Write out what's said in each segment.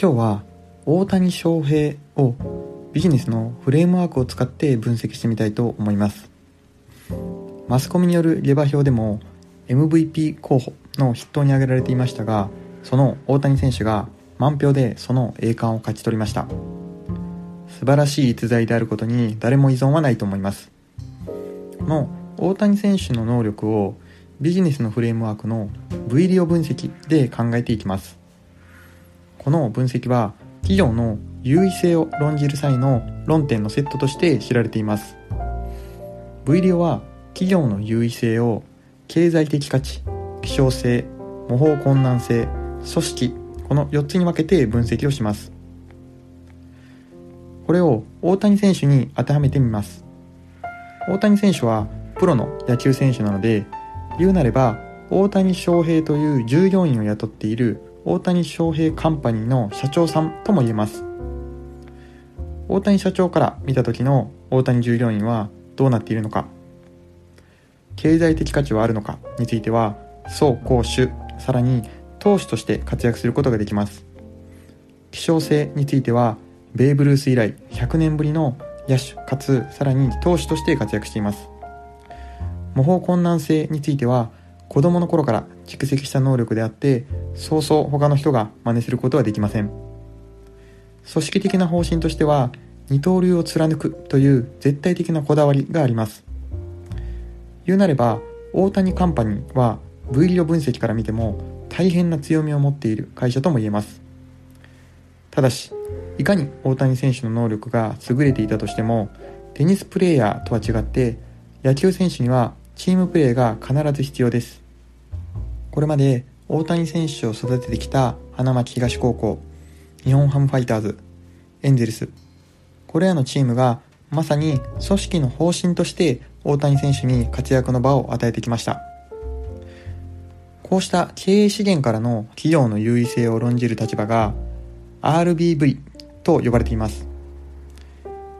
今日は大谷翔平をビジネスのフレームワークを使って分析してみたいと思います。マスコミによる下馬評でも MVP 候補の筆頭に挙げられていましたがその大谷選手が満票でその栄冠を勝ち取りました。素晴らしい逸材であることに誰も依存はないと思います。この大谷選手の能力をビジネスのフレームワークの V リオ分析で考えていきます。この分析は企業の優位性を論じる際の論点のセットとして知られています。V リオは企業の優位性を経済的価値希少性模倣困難性組織この4つに分けて分析をします。これを大谷選手に当てはめてみます。大谷選手はプロの野球選手なので言うなれば大谷翔平という従業員を雇っている大谷翔平カンパニーの社長さんとも言えます。大谷社長から見た時の大谷従業員はどうなっているのか。経済的価値はあるのかについては走攻守さらに投手として活躍することができます。希少性についてはベーブ・ルース以来100年ぶりの野手かつさらに投手として活躍しています。模倣困難性については子供の頃から蓄積した能力であってそうそう他の人が真似することはできません。組織的な方針としては二刀流を貫くという絶対的なこだわりがあります。言うなれば大谷カンパニーは V リオ分析から見ても大変な強みを持っている会社とも言えます。ただしいかに大谷選手の能力が優れていたとしてもテニスプレーヤーとは違って野球選手にはチームプレーが必ず必要です。これまで大谷選手を育ててきた花巻東高校日本ハムファイターズエンゼルスこれらのチームがまさに組織の方針として大谷選手に活躍の場を与えてきましたこうした経営資源からの企業の優位性を論じる立場が RBV と呼ばれています。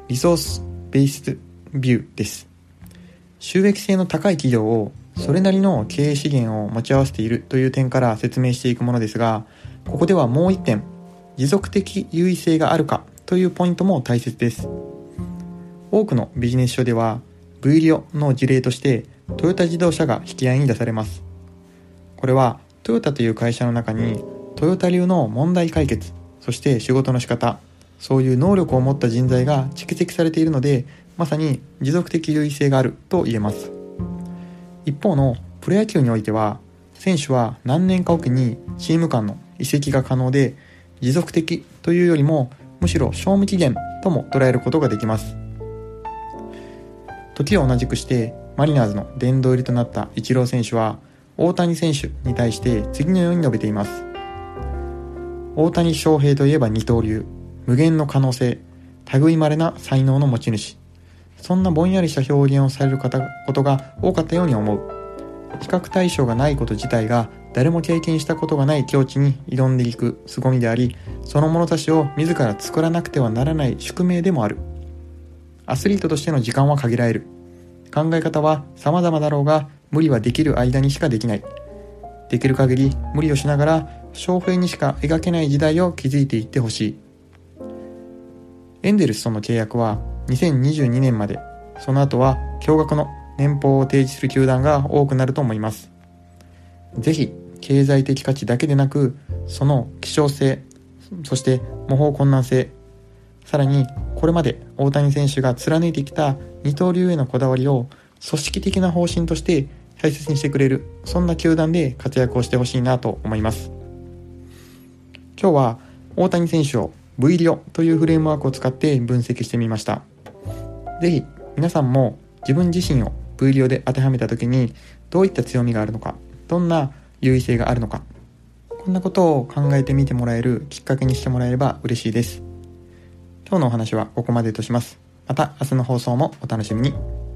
リソースベースビューです。収益性の高い企業をそれなりの経営資源を持ち合わせているという点から説明していくものですが、ここではもう一点、持続的優位性があるかというポイントも大切です。多くのビジネス書では V リオの事例としてトヨタ自動車が引き合いに出されます。これはトヨタという会社の中にトヨタ流の問題解決そして仕事の仕方そういう能力を持った人材が蓄積されているのでまさに持続的優位性があると言えます一方のプロ野球においては選手は何年かおきにチーム間の移籍が可能で持続的というよりもむしろ賞味期限とも捉えることができます時を同じくしてマリナーズの殿堂入りとなったイチロー選手は大谷選手に対して次のように述べています。大谷翔平といえば二刀流、無限の可能性、類まれな才能の持ち主。そんなぼんやりした表現をされる方ことが多かったように思う。比較対象がないこと自体が誰も経験したことがない境地に挑んでいく凄みであり、その物差しを自ら作らなくてはならない宿命でもある。アスリートとしての時間は限られる。考え方は様々だろうが、無理はできる間にしかできない。できる限り無理をしながら、翔平にしか描けない時代を築いていってほしい。エンデルスとの契約は2022年まで、その後は驚愕の年俸を提示する球団が多くなると思います。ぜひ、経済的価値だけでなく、その希少性、そして模倣困難性、さらにこれまで大谷選手が貫いてきた二刀流へのこだわりを組織的な方針として大切にしてくれる、そんな球団で活躍をしてほしいなと思います。今日は大谷選手を V リオというフレームワークを使って分析してみました。ぜひ皆さんも自分自身を V リオで当てはめた時にどういった強みがあるのか、どんな優位性があるのか、こんなことを考えてみてもらえるきっかけにしてもらえれば嬉しいです。今日のお話はここまでとします。また明日の放送もお楽しみに。